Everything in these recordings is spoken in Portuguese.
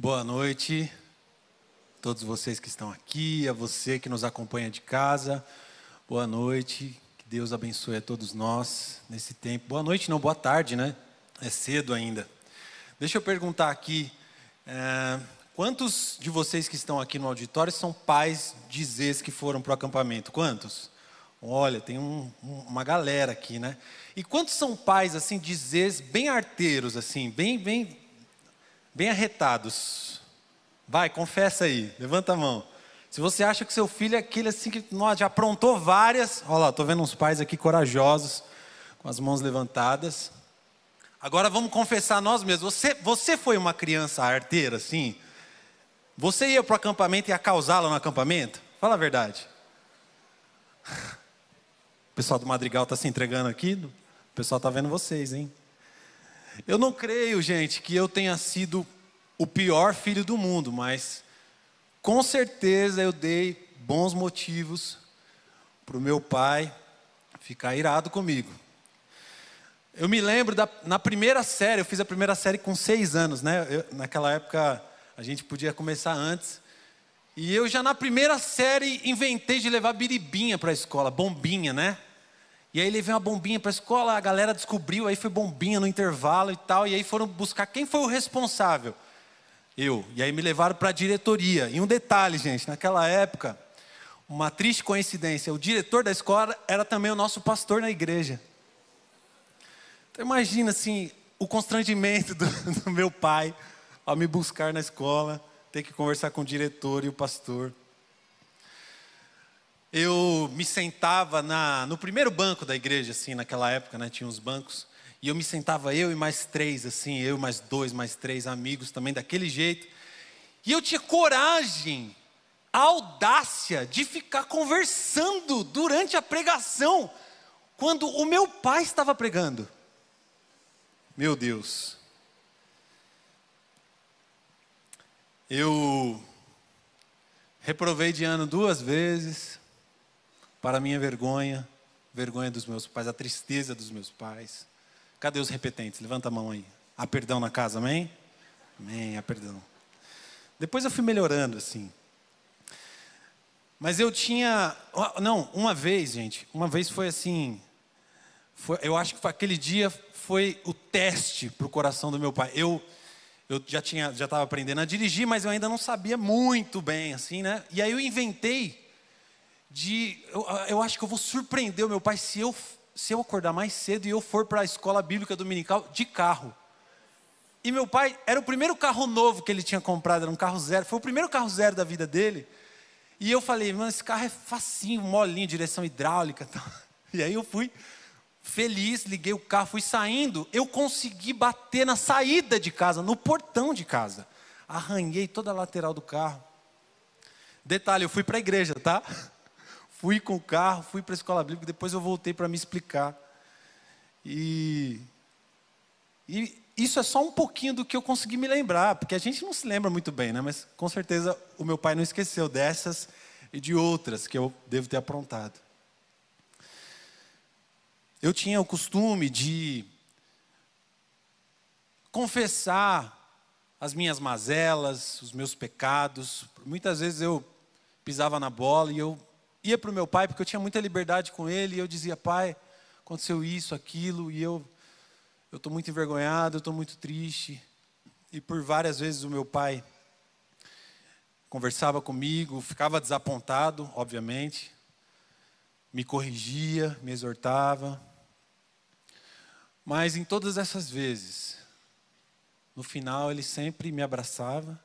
Boa noite, todos vocês que estão aqui, a você que nos acompanha de casa. Boa noite, que Deus abençoe a todos nós nesse tempo. Boa noite, não, boa tarde, né? É cedo ainda. Deixa eu perguntar aqui: é, quantos de vocês que estão aqui no auditório são pais de Zês que foram para o acampamento? Quantos? Olha, tem um, uma galera aqui, né? E quantos são pais assim de Zês bem arteiros, assim, bem, bem bem arretados. Vai, confessa aí, levanta a mão. Se você acha que seu filho é aquele assim que nós já aprontou várias, olha lá, estou vendo uns pais aqui corajosos, com as mãos levantadas. Agora vamos confessar nós mesmos. Você, você foi uma criança arteira, assim? Você ia para o acampamento e ia causá-la no acampamento? Fala a verdade. O pessoal do Madrigal está se entregando aqui. O pessoal está vendo vocês, hein? Eu não creio, gente, que eu tenha sido o pior filho do mundo, mas com certeza eu dei bons motivos para o meu pai ficar irado comigo. Eu me lembro da, na primeira série, eu fiz a primeira série com seis anos, né? Eu, naquela época a gente podia começar antes. E eu já na primeira série inventei de levar biribinha para a escola, bombinha, né? E aí levei uma bombinha para a escola, a galera descobriu, aí foi bombinha no intervalo e tal, e aí foram buscar quem foi o responsável. Eu. E aí me levaram para a diretoria. E um detalhe, gente, naquela época, uma triste coincidência, o diretor da escola era também o nosso pastor na igreja. Então imagina assim, o constrangimento do, do meu pai ao me buscar na escola, ter que conversar com o diretor e o pastor eu me sentava na, no primeiro banco da igreja, assim, naquela época, né, tinha uns bancos, e eu me sentava eu e mais três, assim, eu mais dois, mais três amigos também daquele jeito, e eu tinha coragem, audácia de ficar conversando durante a pregação, quando o meu pai estava pregando. Meu Deus. Eu reprovei de ano duas vezes, para a minha vergonha, vergonha dos meus pais, a tristeza dos meus pais. Cadê os repetentes? Levanta a mão aí. Há perdão na casa, amém? Amém, há perdão. Depois eu fui melhorando, assim. Mas eu tinha. Não, uma vez, gente, uma vez foi assim. Foi, eu acho que foi, aquele dia foi o teste para o coração do meu pai. Eu, eu já tinha, já estava aprendendo a dirigir, mas eu ainda não sabia muito bem, assim, né? E aí eu inventei de. Eu, eu acho que eu vou surpreender o meu pai se eu, se eu acordar mais cedo e eu for para a escola bíblica dominical de carro. E meu pai, era o primeiro carro novo que ele tinha comprado, era um carro zero, foi o primeiro carro zero da vida dele. E eu falei, mano, esse carro é facinho, molinho, direção hidráulica. E aí eu fui feliz, liguei o carro, fui saindo. Eu consegui bater na saída de casa, no portão de casa. Arranhei toda a lateral do carro. Detalhe, eu fui para a igreja, tá? Fui com o carro, fui para a escola bíblica, depois eu voltei para me explicar. E, e isso é só um pouquinho do que eu consegui me lembrar, porque a gente não se lembra muito bem, né? Mas com certeza o meu pai não esqueceu dessas e de outras que eu devo ter aprontado. Eu tinha o costume de confessar as minhas mazelas, os meus pecados. Muitas vezes eu pisava na bola e eu ia para o meu pai, porque eu tinha muita liberdade com ele, e eu dizia, pai, aconteceu isso, aquilo, e eu estou muito envergonhado, eu estou muito triste. E por várias vezes o meu pai conversava comigo, ficava desapontado, obviamente, me corrigia, me exortava. Mas em todas essas vezes, no final ele sempre me abraçava,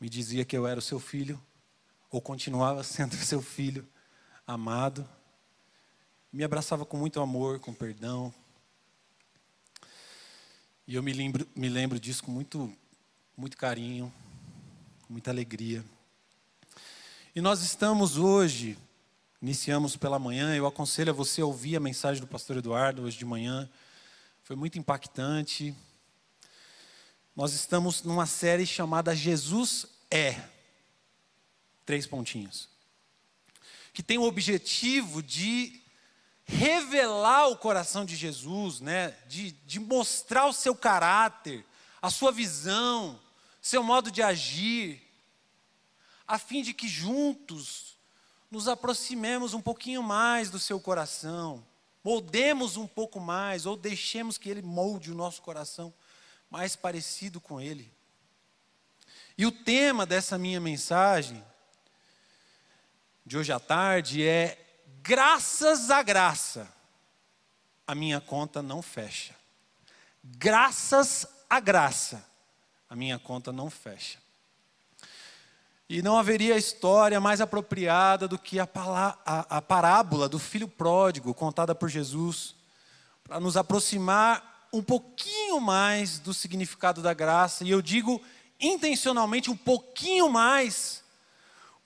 me dizia que eu era o seu filho ou continuava sendo seu filho amado. Me abraçava com muito amor, com perdão. E eu me lembro, me lembro disso com muito, muito carinho, muita alegria. E nós estamos hoje, iniciamos pela manhã, eu aconselho a você ouvir a mensagem do pastor Eduardo hoje de manhã. Foi muito impactante. Nós estamos numa série chamada Jesus é três pontinhos. Que tem o objetivo de revelar o coração de Jesus, né? de, de mostrar o seu caráter, a sua visão seu modo de agir, a fim de que juntos nos aproximemos um pouquinho mais do seu coração, moldemos um pouco mais, ou deixemos que ele molde o nosso coração mais parecido com ele. E o tema dessa minha mensagem de hoje à tarde é graças à graça. A minha conta não fecha. Graças à graça, a minha conta não fecha. E não haveria história mais apropriada do que a, a, a parábola do filho pródigo contada por Jesus, para nos aproximar um pouquinho mais do significado da graça, e eu digo intencionalmente um pouquinho mais,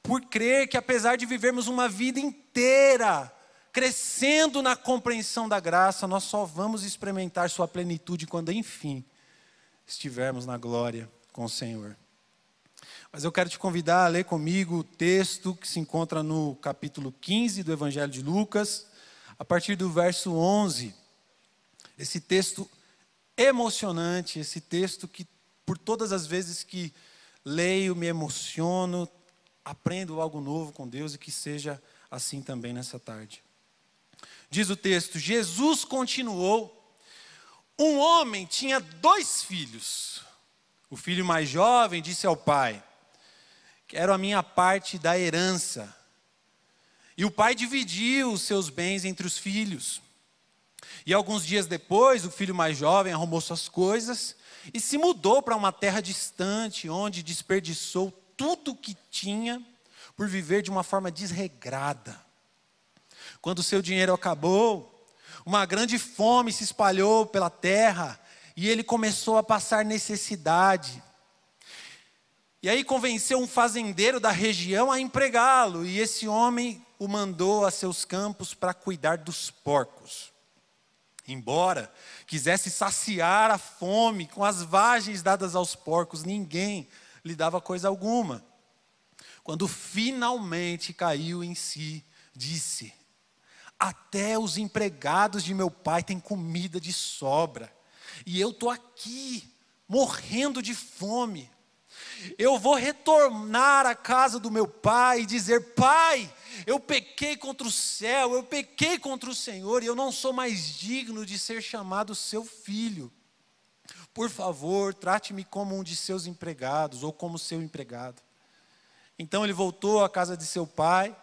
por crer que apesar de vivermos uma vida inteira crescendo na compreensão da graça, nós só vamos experimentar sua plenitude quando, enfim, estivermos na glória com o Senhor. Mas eu quero te convidar a ler comigo o texto que se encontra no capítulo 15 do Evangelho de Lucas, a partir do verso 11. Esse texto emocionante, esse texto que, por todas as vezes que leio, me emociono, aprendo algo novo com Deus e que seja assim também nessa tarde. Diz o texto: Jesus continuou. Um homem tinha dois filhos. O filho mais jovem disse ao pai: Quero a minha parte da herança. E o pai dividiu os seus bens entre os filhos. E alguns dias depois, o filho mais jovem arrumou suas coisas e se mudou para uma terra distante, onde desperdiçou tudo o que tinha por viver de uma forma desregrada. Quando o seu dinheiro acabou, uma grande fome se espalhou pela terra e ele começou a passar necessidade. E aí convenceu um fazendeiro da região a empregá-lo, e esse homem o mandou a seus campos para cuidar dos porcos. Embora quisesse saciar a fome com as vagens dadas aos porcos, ninguém lhe dava coisa alguma. Quando finalmente caiu em si, disse: Até os empregados de meu pai têm comida de sobra, e eu estou aqui, morrendo de fome. Eu vou retornar à casa do meu pai e dizer: Pai, eu pequei contra o céu, eu pequei contra o Senhor e eu não sou mais digno de ser chamado seu filho. Por favor, trate-me como um de seus empregados ou como seu empregado. Então ele voltou à casa de seu pai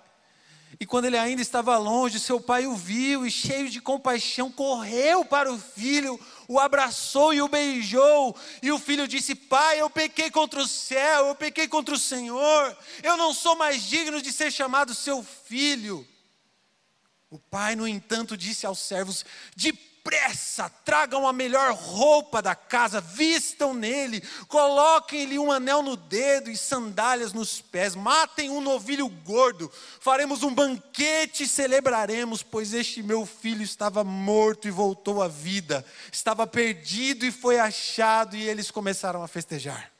e quando ele ainda estava longe, seu pai o viu e, cheio de compaixão, correu para o filho, o abraçou e o beijou. E o filho disse: Pai, eu pequei contra o céu, eu pequei contra o Senhor, eu não sou mais digno de ser chamado seu filho. O pai, no entanto, disse aos servos: De depressa, tragam a melhor roupa da casa, vistam nele, coloquem-lhe um anel no dedo e sandálias nos pés, matem um novilho gordo, faremos um banquete e celebraremos, pois este meu filho estava morto e voltou à vida, estava perdido e foi achado, e eles começaram a festejar.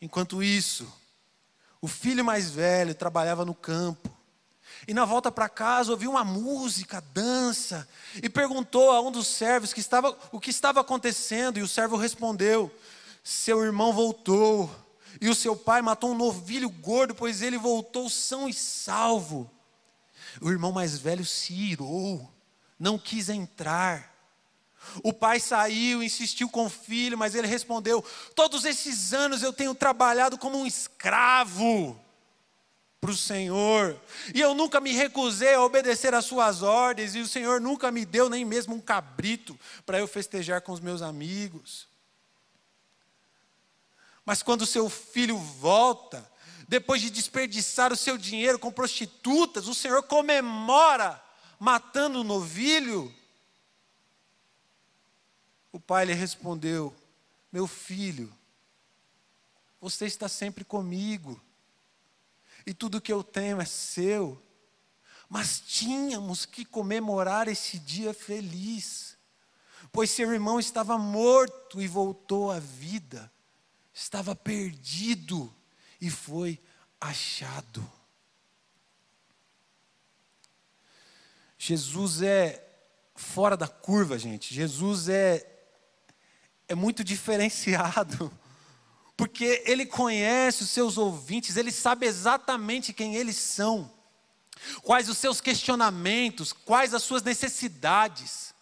Enquanto isso, o filho mais velho trabalhava no campo, e na volta para casa ouviu uma música, dança, e perguntou a um dos servos que estava, o que estava acontecendo, e o servo respondeu: Seu irmão voltou, e o seu pai matou um novilho gordo, pois ele voltou são e salvo. O irmão mais velho se irou, não quis entrar. O pai saiu, insistiu com o filho, mas ele respondeu: Todos esses anos eu tenho trabalhado como um escravo para o Senhor. E eu nunca me recusei a obedecer às suas ordens, e o Senhor nunca me deu nem mesmo um cabrito para eu festejar com os meus amigos. Mas quando seu filho volta, depois de desperdiçar o seu dinheiro com prostitutas, o Senhor comemora matando o novilho. O pai lhe respondeu: Meu filho, você está sempre comigo e tudo que eu tenho é seu. Mas tínhamos que comemorar esse dia feliz, pois seu irmão estava morto e voltou à vida, estava perdido e foi achado. Jesus é fora da curva, gente. Jesus é é muito diferenciado. porque Ele conhece os seus ouvintes, Ele sabe exatamente quem eles são, quais os seus questionamentos, quais as suas necessidades.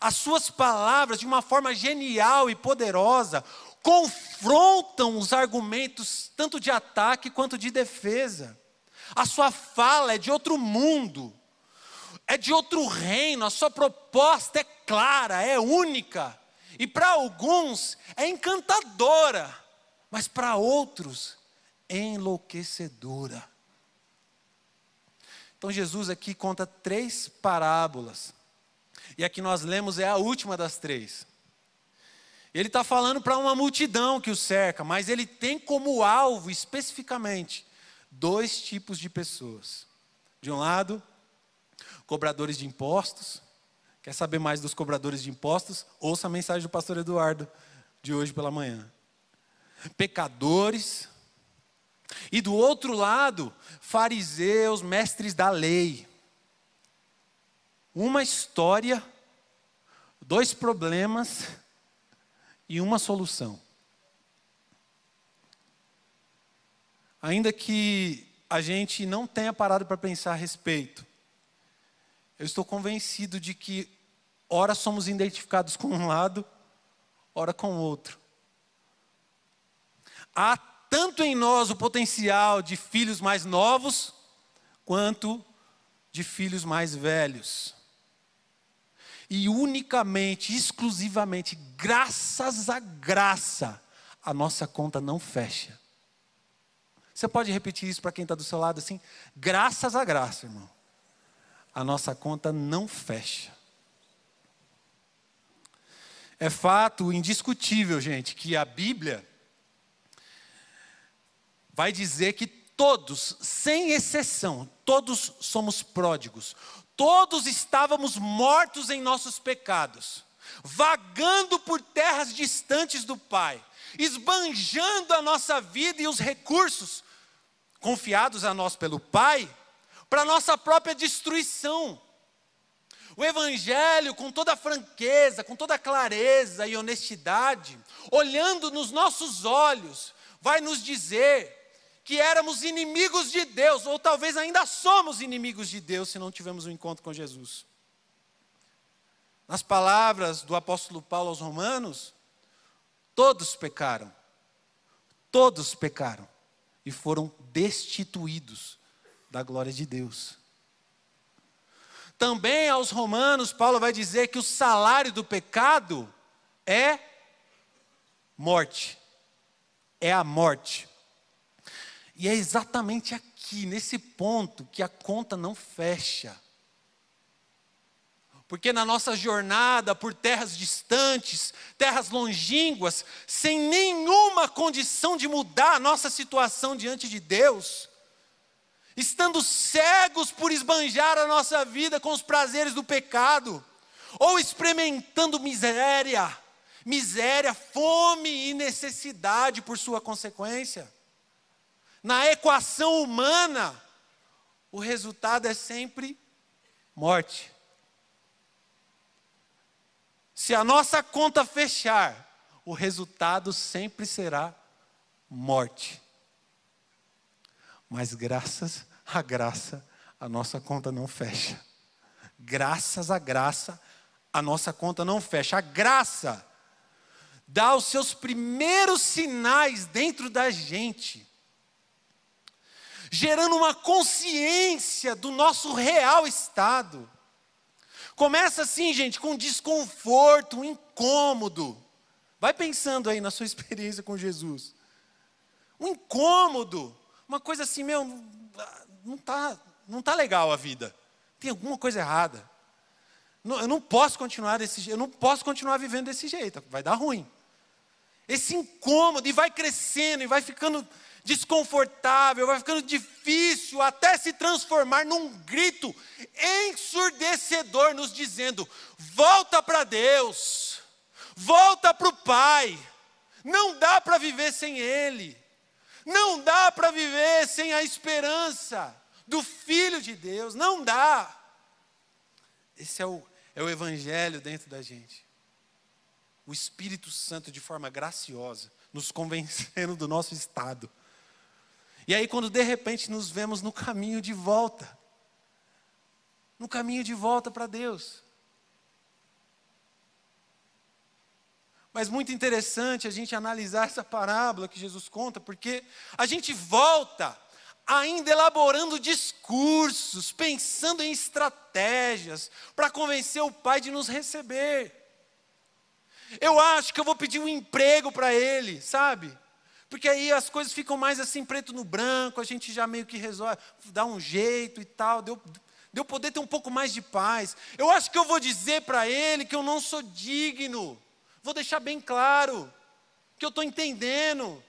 As suas palavras, de uma forma genial e poderosa, confrontam os argumentos, tanto de ataque quanto de defesa. A sua fala é de outro mundo, é de outro reino, a sua proposta é clara, é única. E para alguns é encantadora, mas para outros enlouquecedora. Então Jesus aqui conta três parábolas. E a que nós lemos é a última das três. Ele está falando para uma multidão que o cerca, mas ele tem como alvo especificamente dois tipos de pessoas. De um lado, cobradores de impostos, Quer saber mais dos cobradores de impostos? Ouça a mensagem do pastor Eduardo de hoje pela manhã. Pecadores. E do outro lado, fariseus, mestres da lei. Uma história, dois problemas e uma solução. Ainda que a gente não tenha parado para pensar a respeito, eu estou convencido de que ora somos identificados com um lado, ora com o outro. Há tanto em nós o potencial de filhos mais novos, quanto de filhos mais velhos. E unicamente, exclusivamente, graças à graça, a nossa conta não fecha. Você pode repetir isso para quem está do seu lado assim? Graças à graça, irmão. A nossa conta não fecha. É fato indiscutível, gente, que a Bíblia vai dizer que todos, sem exceção, todos somos pródigos. Todos estávamos mortos em nossos pecados, vagando por terras distantes do Pai, esbanjando a nossa vida e os recursos confiados a nós pelo Pai para nossa própria destruição. O Evangelho, com toda franqueza, com toda clareza e honestidade, olhando nos nossos olhos, vai nos dizer que éramos inimigos de Deus, ou talvez ainda somos inimigos de Deus se não tivermos um encontro com Jesus. Nas palavras do apóstolo Paulo aos Romanos, todos pecaram, todos pecaram e foram destituídos da glória de Deus. Também aos Romanos, Paulo vai dizer que o salário do pecado é morte. É a morte. E é exatamente aqui, nesse ponto, que a conta não fecha. Porque na nossa jornada por terras distantes, terras longínquas, sem nenhuma condição de mudar a nossa situação diante de Deus, estando cegos por esbanjar a nossa vida com os prazeres do pecado, ou experimentando miséria, miséria, fome e necessidade por sua consequência. Na equação humana, o resultado é sempre morte. Se a nossa conta fechar, o resultado sempre será morte. Mas graças à graça, a nossa conta não fecha. Graças à graça, a nossa conta não fecha. A graça dá os seus primeiros sinais dentro da gente, gerando uma consciência do nosso real estado. Começa assim, gente, com desconforto, um incômodo. Vai pensando aí na sua experiência com Jesus. Um incômodo uma coisa assim, meu, não está não tá legal a vida. Tem alguma coisa errada. eu não posso continuar desse jeito, eu não posso continuar vivendo desse jeito, vai dar ruim. Esse incômodo, e vai crescendo, e vai ficando desconfortável, vai ficando difícil, até se transformar num grito ensurdecedor, nos dizendo: volta para Deus, volta para o Pai, não dá para viver sem Ele. Não dá para viver sem a esperança do Filho de Deus, não dá. Esse é o, é o Evangelho dentro da gente. o Espírito Santo de forma graciosa, nos convencendo do nosso estado. E aí, quando de repente nos vemos no caminho de volta, no caminho de volta para Deus. Mas muito interessante a gente analisar essa parábola que Jesus conta, porque a gente volta ainda elaborando discursos, pensando em estratégias para convencer o pai de nos receber. Eu acho que eu vou pedir um emprego para ele, sabe? Porque aí as coisas ficam mais assim, preto no branco, a gente já meio que resolve, dá um jeito e tal, deu, de eu poder ter um pouco mais de paz. Eu acho que eu vou dizer para ele que eu não sou digno, vou deixar bem claro, que eu estou entendendo.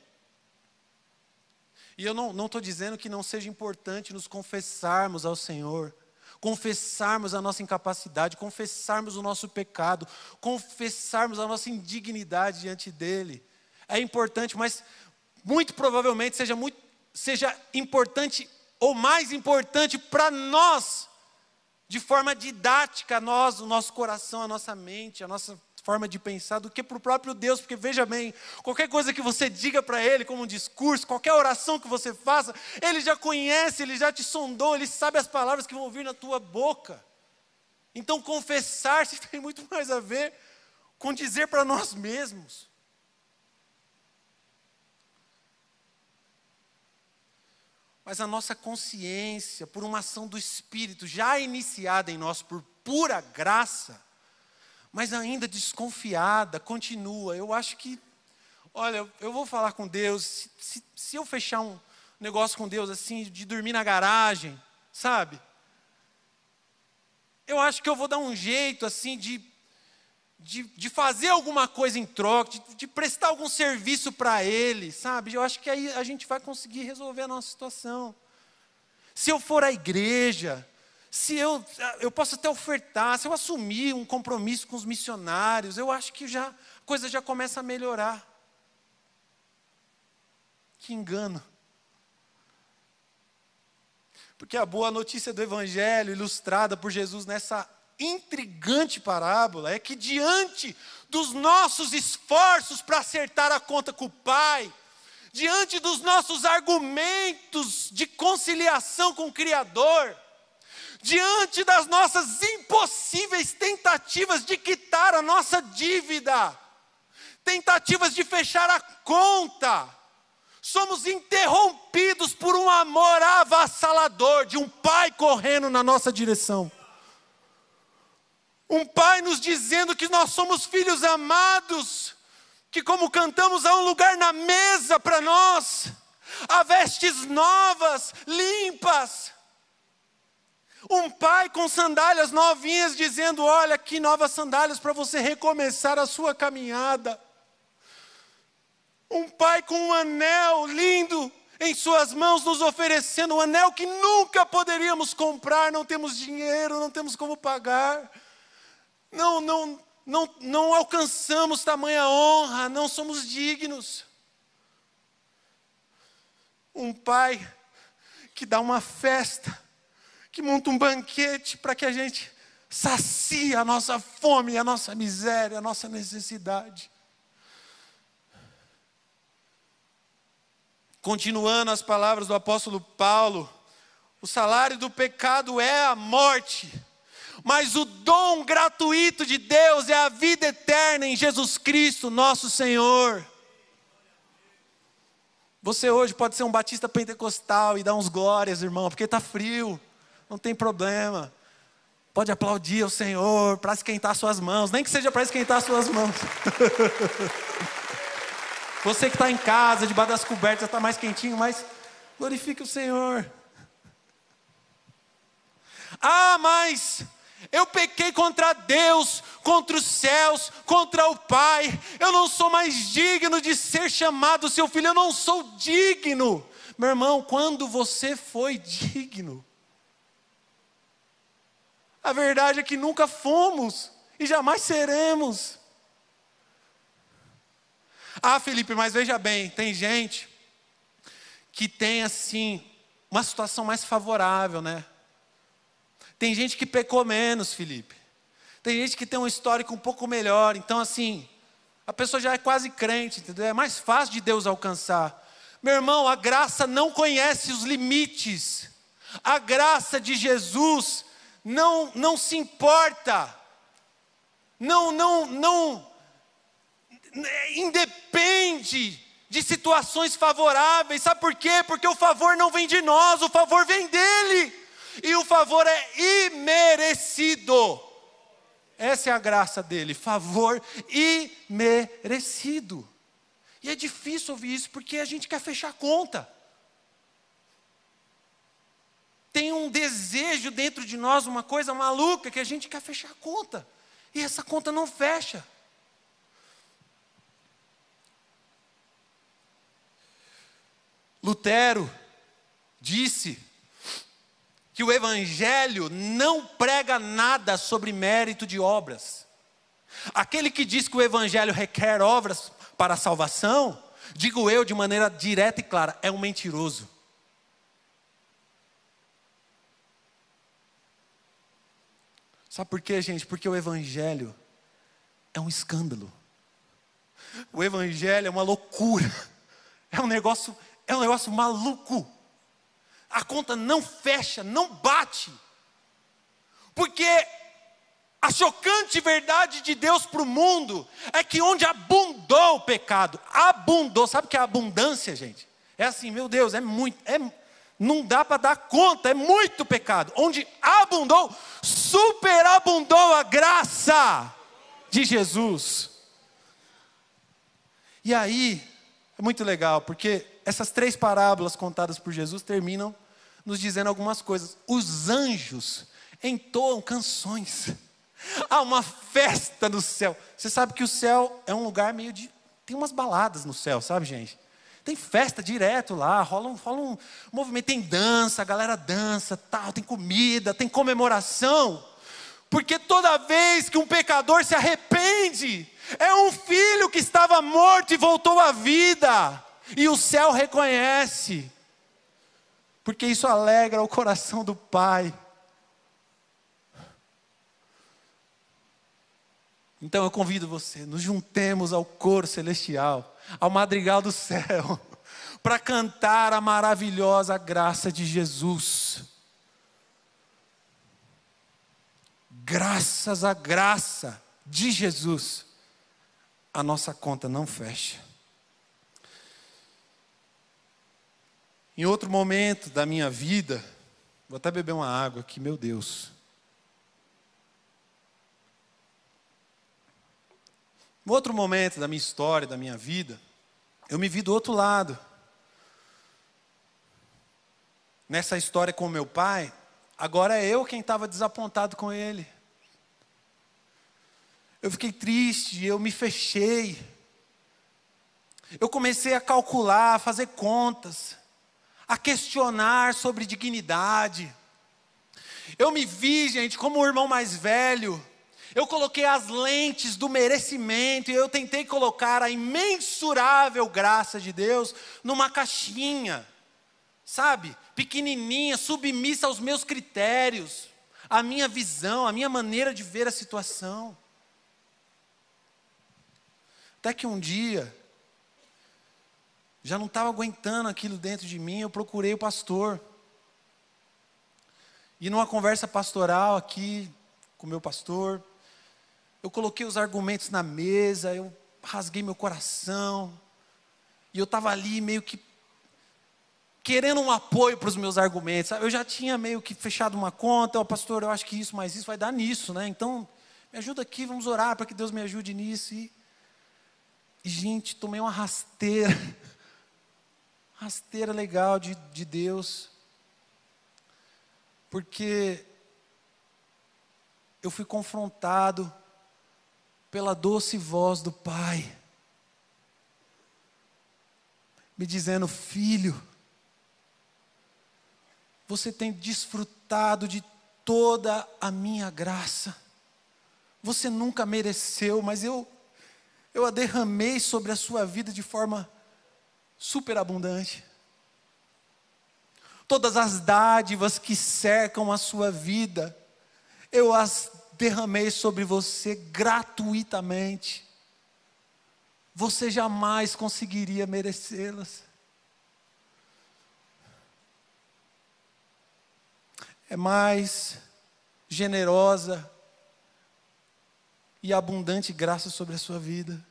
E eu não estou dizendo que não seja importante nos confessarmos ao Senhor, confessarmos a nossa incapacidade, confessarmos o nosso pecado, confessarmos a nossa indignidade diante dEle. É importante, mas muito provavelmente seja, muito, seja importante ou mais importante para nós, de forma didática, nós, o nosso coração, a nossa mente, a nossa forma de pensar, do que para o próprio Deus, porque veja bem, qualquer coisa que você diga para Ele, como um discurso, qualquer oração que você faça, Ele já conhece, Ele já te sondou, Ele sabe as palavras que vão vir na tua boca. Então, confessar-se tem muito mais a ver com dizer para nós mesmos. mas a nossa consciência, por uma ação do Espírito já iniciada em nós por pura graça, mas ainda desconfiada, continua. Eu acho que, olha, eu vou falar com Deus, se, se, se eu fechar um negócio com Deus assim, de dormir na garagem, sabe? Eu acho que eu vou dar um jeito assim de de, de fazer alguma coisa em troca, de, de prestar algum serviço para ele, sabe? Eu acho que aí a gente vai conseguir resolver a nossa situação. Se eu for à igreja, se eu, eu posso até ofertar, se eu assumir um compromisso com os missionários, eu acho que já a coisa já começa a melhorar. Que engano. Porque a boa notícia do Evangelho, ilustrada por Jesus nessa intrigante parábola é que, diante dos nossos esforços para acertar a conta com o Pai, diante dos nossos argumentos de conciliação com o Criador, diante das nossas impossíveis tentativas de quitar a nossa dívida, tentativas de fechar a conta, somos interrompidos por um amor avassalador de um pai correndo na nossa direção. Um pai nos dizendo que nós somos filhos amados, que, como cantamos, há um lugar na mesa para nós, há vestes novas, limpas. Um pai com sandálias novinhas dizendo: Olha, que novas sandálias para você recomeçar a sua caminhada. Um pai com um anel lindo em suas mãos, nos oferecendo um anel que nunca poderíamos comprar, não temos dinheiro, não temos como pagar não, não, não, não alcançamos tamanha honra, não somos dignos. Um pai que dá uma festa, que monta um banquete para que a gente sacie a nossa fome, a nossa miséria, a nossa necessidade. Continuando as palavras do apóstolo Paulo, o salário do pecado é a morte mas o dom gratuito de Deus é a vida eterna em Jesus Cristo, nosso Senhor. Você hoje pode ser um batista pentecostal e dar uns glórias, irmão, porque está frio, não tem problema. Pode aplaudir o Senhor para esquentar suas mãos, nem que seja para esquentar suas mãos. Você que está em casa, debaixo das cobertas, está mais quentinho, mas glorifique o Senhor. Ah, mas eu pequei contra Deus, contra os céus, contra o Pai. Eu não sou mais digno de ser chamado seu filho. Eu não sou digno. Meu irmão, quando você foi digno? A verdade é que nunca fomos e jamais seremos. Ah, Felipe, mas veja bem, tem gente que tem assim uma situação mais favorável, né? Tem gente que pecou menos, Felipe. Tem gente que tem um histórico um pouco melhor. Então, assim, a pessoa já é quase crente, entendeu? É mais fácil de Deus alcançar. Meu irmão, a graça não conhece os limites. A graça de Jesus não não se importa. Não não não independe de situações favoráveis. Sabe por quê? Porque o favor não vem de nós, o favor vem dele. E o favor é imerecido. Essa é a graça dele, favor imerecido. E é difícil ouvir isso porque a gente quer fechar conta. Tem um desejo dentro de nós, uma coisa maluca, que a gente quer fechar a conta. E essa conta não fecha. Lutero disse que o Evangelho não prega nada sobre mérito de obras. Aquele que diz que o Evangelho requer obras para a salvação, digo eu de maneira direta e clara, é um mentiroso. Sabe por quê, gente? Porque o Evangelho é um escândalo. O Evangelho é uma loucura. É um negócio é um negócio maluco. A conta não fecha, não bate. Porque a chocante verdade de Deus para o mundo é que onde abundou o pecado, abundou, sabe o que é abundância, gente? É assim, meu Deus, é muito, é, não dá para dar conta, é muito pecado. Onde abundou, superabundou a graça de Jesus. E aí, é muito legal, porque essas três parábolas contadas por Jesus terminam nos dizendo algumas coisas. Os anjos entoam canções. Há uma festa no céu. Você sabe que o céu é um lugar meio de. Tem umas baladas no céu, sabe, gente? Tem festa direto lá, rola um, rola um movimento, tem dança, a galera dança, tal, tem comida, tem comemoração. Porque toda vez que um pecador se arrepende, é um filho que estava morto e voltou à vida. E o céu reconhece. Porque isso alegra o coração do Pai. Então eu convido você, nos juntemos ao coro celestial, ao madrigal do céu, para cantar a maravilhosa graça de Jesus. Graças à graça de Jesus a nossa conta não fecha. Em outro momento da minha vida, vou até beber uma água aqui, meu Deus. Em outro momento da minha história, da minha vida, eu me vi do outro lado. Nessa história com meu pai, agora é eu quem estava desapontado com ele. Eu fiquei triste, eu me fechei. Eu comecei a calcular, a fazer contas, a questionar sobre dignidade. Eu me vi, gente, como o irmão mais velho. Eu coloquei as lentes do merecimento e eu tentei colocar a imensurável graça de Deus numa caixinha, sabe? Pequenininha, submissa aos meus critérios, à minha visão, à minha maneira de ver a situação. Até que um dia, já não estava aguentando aquilo dentro de mim, eu procurei o pastor. E numa conversa pastoral aqui com o meu pastor, eu coloquei os argumentos na mesa, eu rasguei meu coração, e eu estava ali meio que querendo um apoio para os meus argumentos. Eu já tinha meio que fechado uma conta, o pastor, eu acho que isso, mas isso vai dar nisso, né? Então, me ajuda aqui, vamos orar para que Deus me ajude nisso. E e, gente, tomei uma rasteira. Rasteira legal de, de Deus. Porque eu fui confrontado pela doce voz do Pai, me dizendo: Filho, você tem desfrutado de toda a minha graça. Você nunca mereceu, mas eu eu a derramei sobre a sua vida de forma superabundante. Todas as dádivas que cercam a sua vida, eu as derramei sobre você gratuitamente. você jamais conseguiria merecê-las. É mais generosa e abundante graça sobre a sua vida.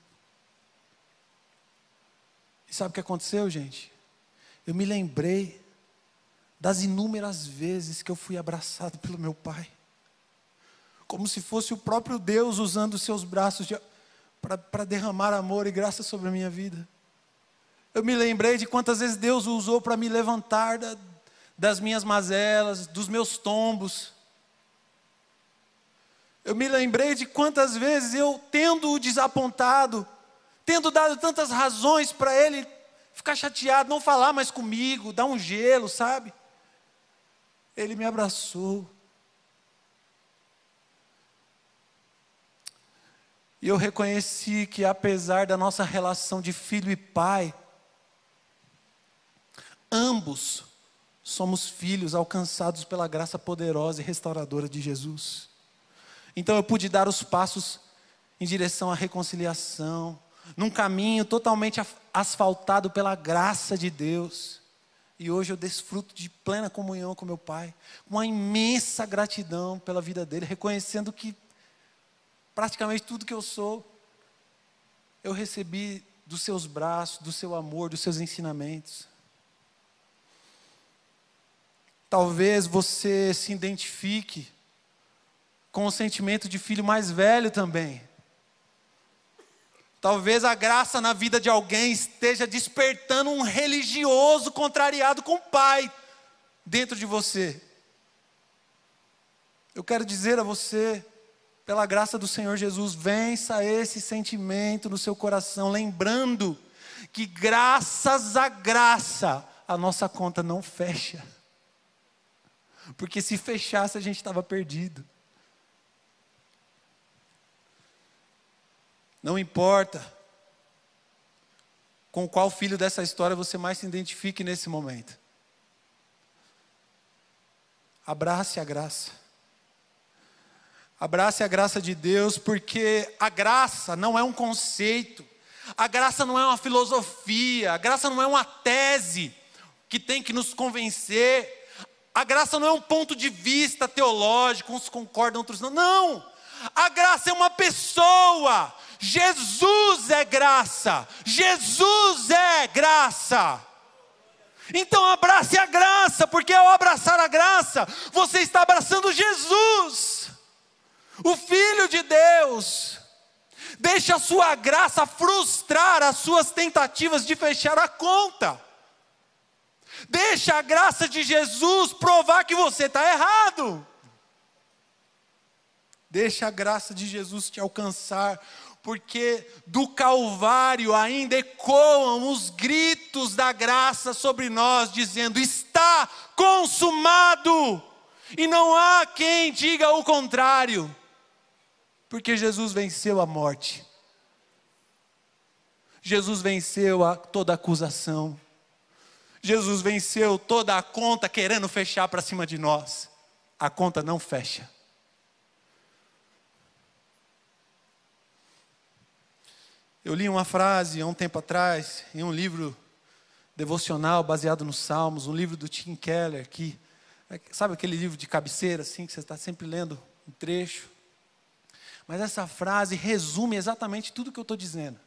E sabe o que aconteceu, gente? Eu me lembrei das inúmeras vezes que eu fui abraçado pelo meu pai, como se fosse o próprio Deus usando os seus braços para derramar amor e graça sobre a minha vida. Eu me lembrei de quantas vezes Deus usou para me levantar da, das minhas mazelas, dos meus tombos. Eu me lembrei de quantas vezes eu, tendo-o desapontado, tendo dado tantas razões para ele ficar chateado, não falar mais comigo, dar um gelo, sabe? Ele me abraçou. E eu reconheci que, apesar da nossa relação de filho e pai, ambos somos filhos alcançados pela graça poderosa e restauradora de Jesus. Então eu pude dar os passos em direção à reconciliação, num caminho totalmente asfaltado pela graça de Deus. E hoje eu desfruto de plena comunhão com meu Pai, uma imensa gratidão pela vida dele, reconhecendo que praticamente tudo que eu sou, eu recebi dos seus braços, do seu amor, dos seus ensinamentos. Talvez você se identifique com o sentimento de filho mais velho também. Talvez a graça na vida de alguém esteja despertando um religioso contrariado com o pai dentro de você. Eu quero dizer a você, pela graça do Senhor Jesus, vença esse sentimento no seu coração, lembrando que graças à graça a nossa conta não fecha. Porque se fechasse a gente estava perdido. Não importa com qual filho dessa história você mais se identifique nesse momento. Abrace a graça. Abrace a graça de Deus, porque a graça não é um conceito, a graça não é uma filosofia, a graça não é uma tese que tem que nos convencer, a graça não é um ponto de vista teológico, uns concordam, outros não. Não! A graça é uma pessoa, Jesus é graça. Jesus é graça. Então abrace a graça, porque ao abraçar a graça, você está abraçando Jesus, o Filho de Deus. Deixe a sua graça frustrar as suas tentativas de fechar a conta. Deixa a graça de Jesus provar que você está errado. Deixa a graça de Jesus te alcançar, porque do Calvário ainda ecoam os gritos da graça sobre nós, dizendo: está consumado, e não há quem diga o contrário, porque Jesus venceu a morte, Jesus venceu a toda acusação, Jesus venceu toda a conta querendo fechar para cima de nós, a conta não fecha. Eu li uma frase há um tempo atrás, em um livro devocional baseado nos Salmos, um livro do Tim Keller, que, sabe aquele livro de cabeceira, assim, que você está sempre lendo um trecho? Mas essa frase resume exatamente tudo que eu estou dizendo.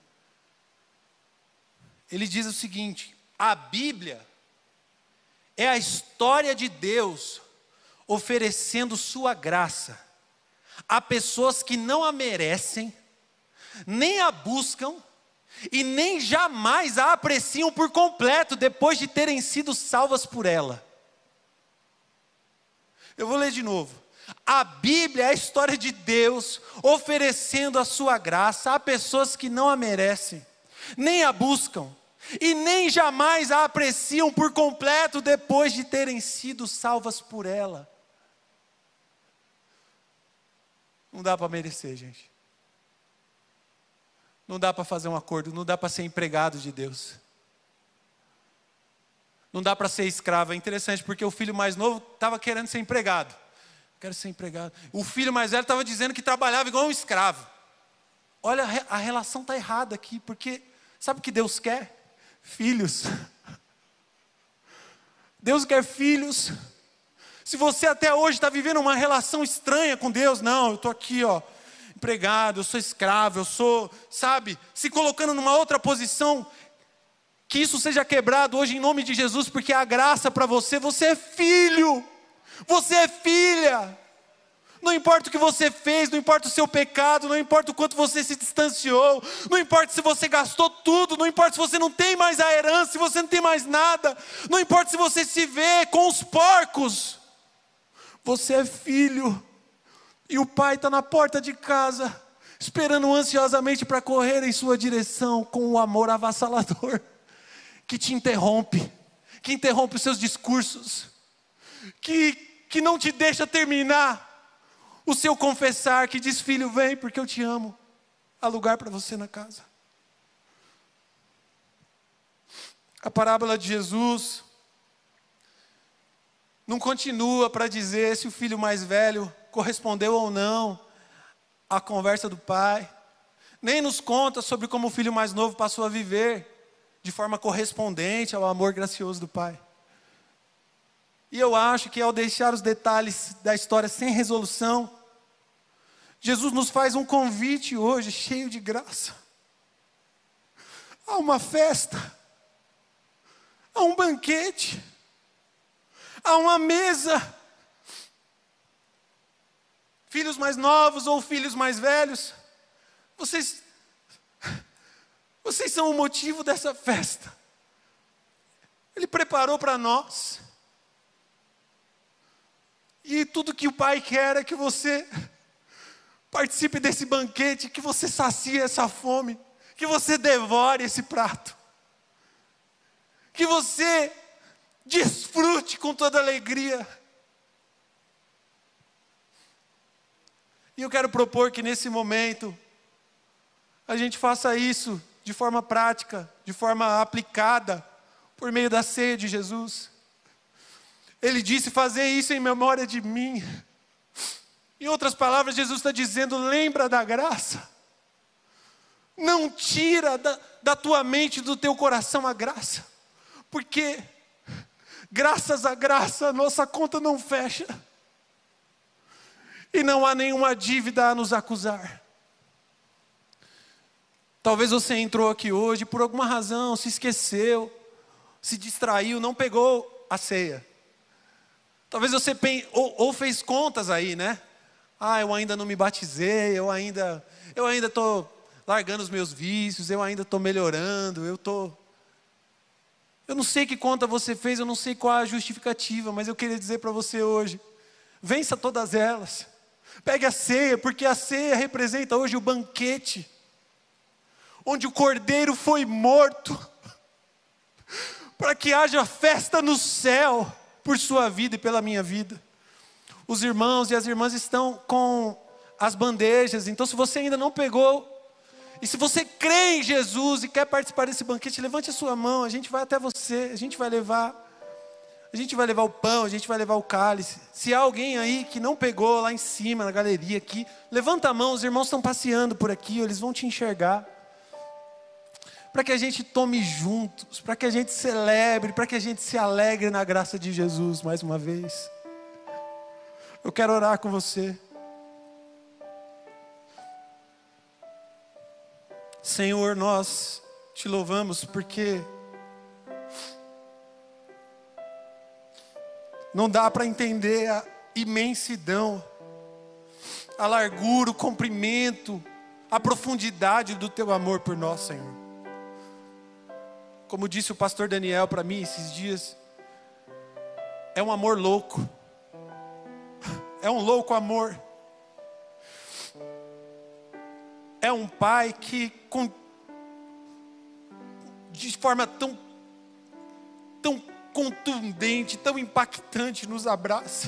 Ele diz o seguinte: a Bíblia é a história de Deus oferecendo sua graça a pessoas que não a merecem nem a buscam e nem jamais a apreciam por completo depois de terem sido salvas por ela. Eu vou ler de novo. A Bíblia é a história de Deus oferecendo a sua graça a pessoas que não a merecem, nem a buscam e nem jamais a apreciam por completo depois de terem sido salvas por ela. Não dá para merecer, gente. Não dá para fazer um acordo, não dá para ser empregado de Deus. Não dá para ser escravo. É interessante porque o filho mais novo estava querendo ser empregado. Quero ser empregado. O filho mais velho estava dizendo que trabalhava igual um escravo. olha, a relação está errada aqui, porque sabe o que Deus quer? Filhos. Deus quer filhos. Se você até hoje está vivendo uma relação estranha com Deus, não, eu estou aqui, ó, empregado, eu sou escravo, eu sou, sabe, se colocando numa outra posição, que isso seja quebrado hoje em nome de Jesus, porque a graça para você, você é filho, você é filha. Não importa o que você fez, não importa o seu pecado, não importa o quanto você se distanciou, não importa se você gastou tudo, não importa se você não tem mais a herança, se você não tem mais nada, não importa se você se vê com os porcos, você é filho, e o pai está na porta de casa, esperando ansiosamente para correr em sua direção com o amor avassalador, que te interrompe, que interrompe os seus discursos, que, que não te deixa terminar o seu confessar que diz: Filho, vem porque eu te amo. Há lugar para você na casa. A parábola de Jesus não continua para dizer se o filho mais velho correspondeu ou não à conversa do pai, nem nos conta sobre como o filho mais novo passou a viver de forma correspondente ao amor gracioso do pai. E eu acho que ao deixar os detalhes da história sem resolução, Jesus nos faz um convite hoje cheio de graça. Há uma festa, há um banquete, há uma mesa. Filhos mais novos ou filhos mais velhos, vocês vocês são o motivo dessa festa. Ele preparou para nós. E tudo que o Pai quer é que você participe desse banquete, que você sacie essa fome, que você devore esse prato, que você desfrute com toda alegria. E eu quero propor que nesse momento, a gente faça isso de forma prática, de forma aplicada, por meio da ceia de Jesus. Ele disse: Fazer isso em memória de mim. Em outras palavras, Jesus está dizendo: lembra da graça. Não tira da, da tua mente, do teu coração a graça, porque graças à graça, nossa conta não fecha, e não há nenhuma dívida a nos acusar. Talvez você entrou aqui hoje por alguma razão, se esqueceu, se distraiu, não pegou a ceia. Talvez você ou, ou fez contas aí, né? Ah, eu ainda não me batizei, eu ainda eu ainda estou largando os meus vícios, eu ainda estou melhorando, eu estou. Eu não sei que conta você fez, eu não sei qual a justificativa, mas eu queria dizer para você hoje: vença todas elas. Pegue a ceia, porque a ceia representa hoje o banquete, onde o cordeiro foi morto, para que haja festa no céu por sua vida e pela minha vida. Os irmãos e as irmãs estão com as bandejas, então se você ainda não pegou, e se você crê em Jesus e quer participar desse banquete, levante a sua mão, a gente vai até você, a gente vai levar. A gente vai levar o pão, a gente vai levar o cálice. Se há alguém aí que não pegou lá em cima, na galeria aqui, levanta a mão, os irmãos estão passeando por aqui, eles vão te enxergar para que a gente tome juntos, para que a gente celebre, para que a gente se alegre na graça de Jesus mais uma vez. Eu quero orar com você. Senhor, nós te louvamos porque não dá para entender a imensidão, a largura, o comprimento, a profundidade do teu amor por nós, Senhor. Como disse o pastor Daniel para mim esses dias, é um amor louco. É um louco amor. É um pai que com, de forma tão tão contundente, tão impactante nos abraça.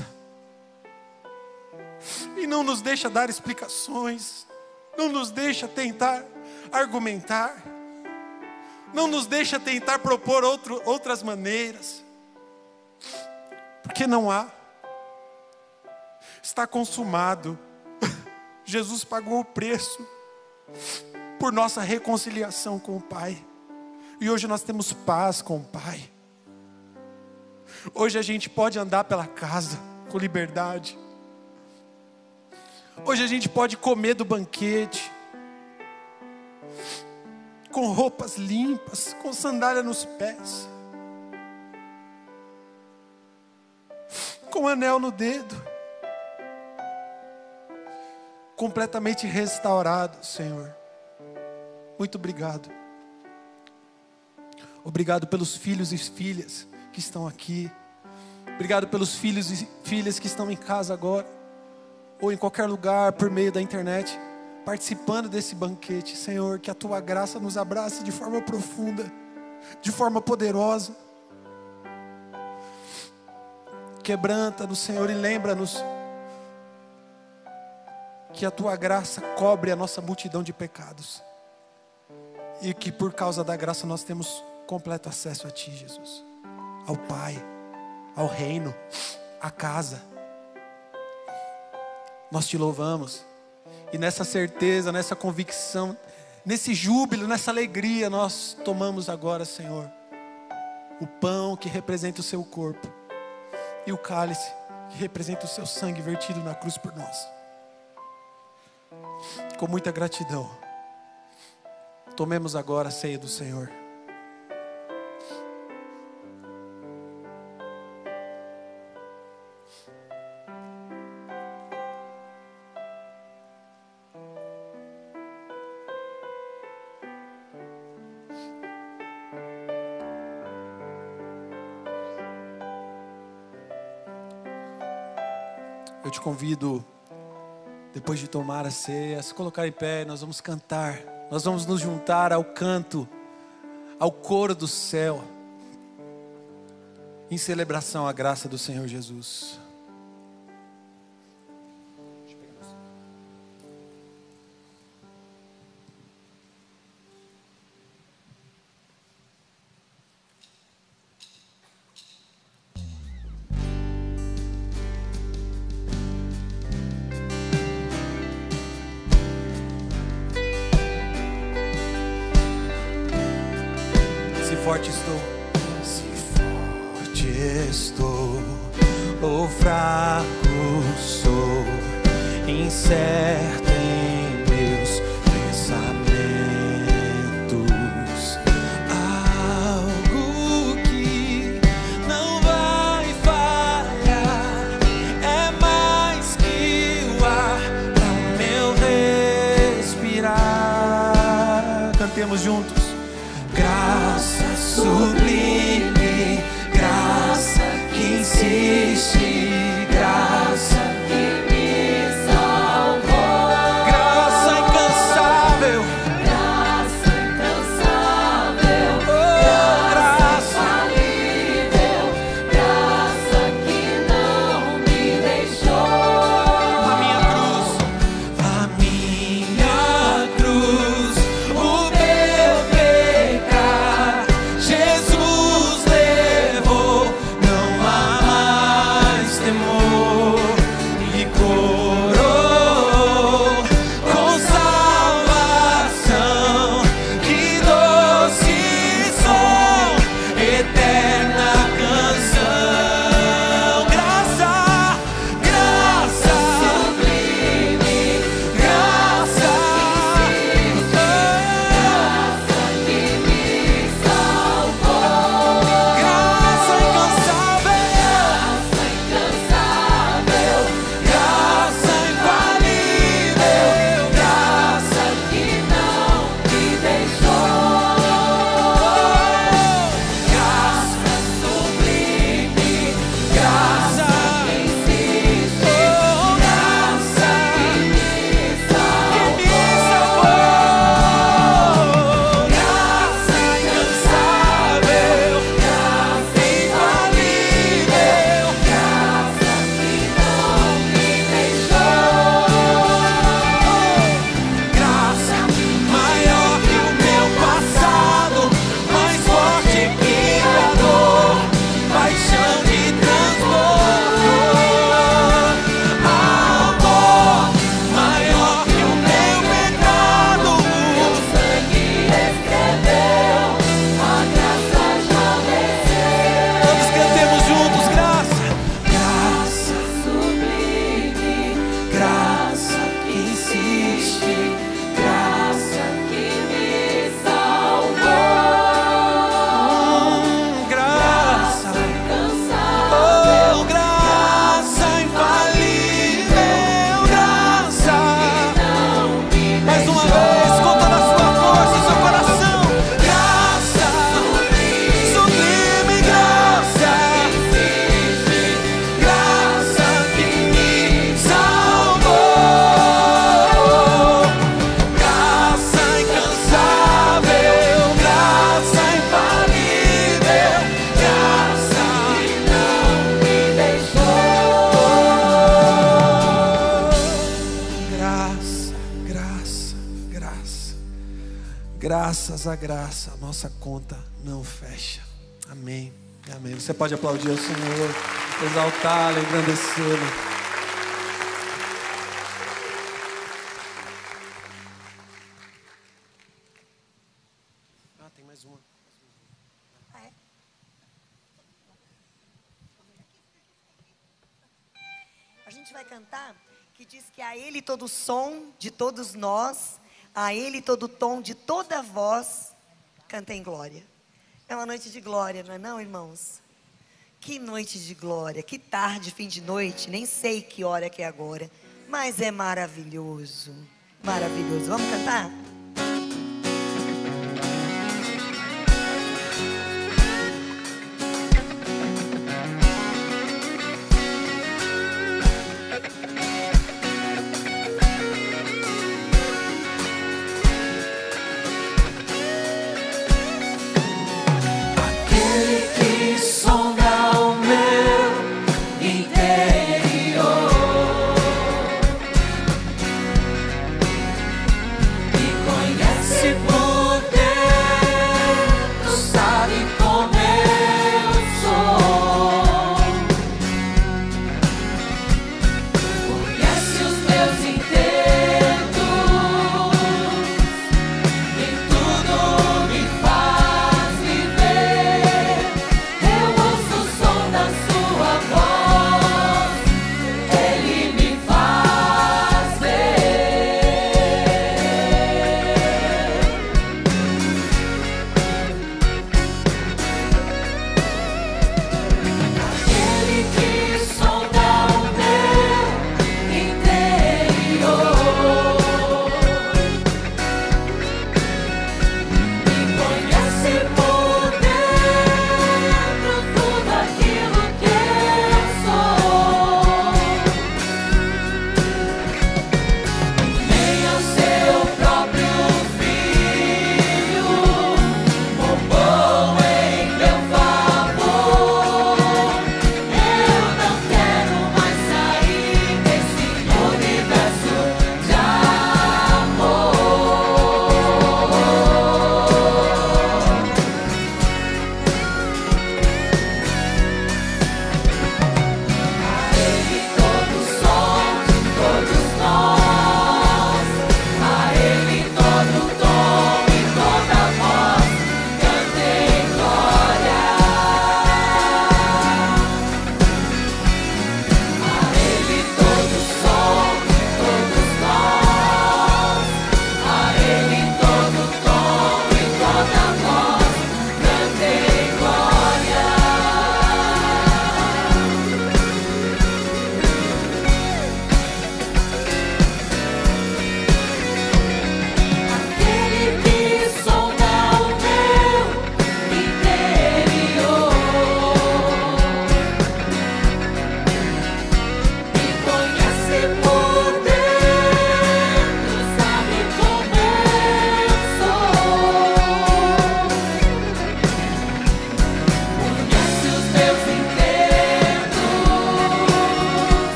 E não nos deixa dar explicações, não nos deixa tentar argumentar não nos deixa tentar propor outro, outras maneiras, porque não há, está consumado. Jesus pagou o preço, por nossa reconciliação com o Pai. E hoje nós temos paz com o Pai. Hoje a gente pode andar pela casa com liberdade. Hoje a gente pode comer do banquete, com roupas limpas, com sandália nos pés, com anel no dedo, completamente restaurado, Senhor. Muito obrigado. Obrigado pelos filhos e filhas que estão aqui. Obrigado pelos filhos e filhas que estão em casa agora, ou em qualquer lugar por meio da internet, participando desse banquete. Senhor, que a tua graça nos abrace de forma profunda, de forma poderosa. Quebranta-nos, Senhor, e lembra-nos que a tua graça cobre a nossa multidão de pecados. E que por causa da graça nós temos completo acesso a ti, Jesus, ao Pai ao reino, à casa. Nós te louvamos. E nessa certeza, nessa convicção, nesse júbilo, nessa alegria, nós tomamos agora, Senhor, o pão que representa o seu corpo e o cálice que representa o seu sangue vertido na cruz por nós. Com muita gratidão, tomemos agora a ceia do Senhor. Convido, depois de tomar a ceia, a se colocar em pé, nós vamos cantar, nós vamos nos juntar ao canto, ao coro do céu, em celebração à graça do Senhor Jesus. Graça, a nossa conta não fecha. Amém. Amém. Você pode aplaudir ao Senhor, exaltá-lo, engrandecê-lo. Ah, tem mais uma. A gente vai cantar que diz que a Ele todo som de todos nós, a Ele todo tom de toda voz, canta em glória. É uma noite de glória, não é não, irmãos? Que noite de glória, que tarde, fim de noite, nem sei que hora que é agora, mas é maravilhoso, maravilhoso. Vamos cantar?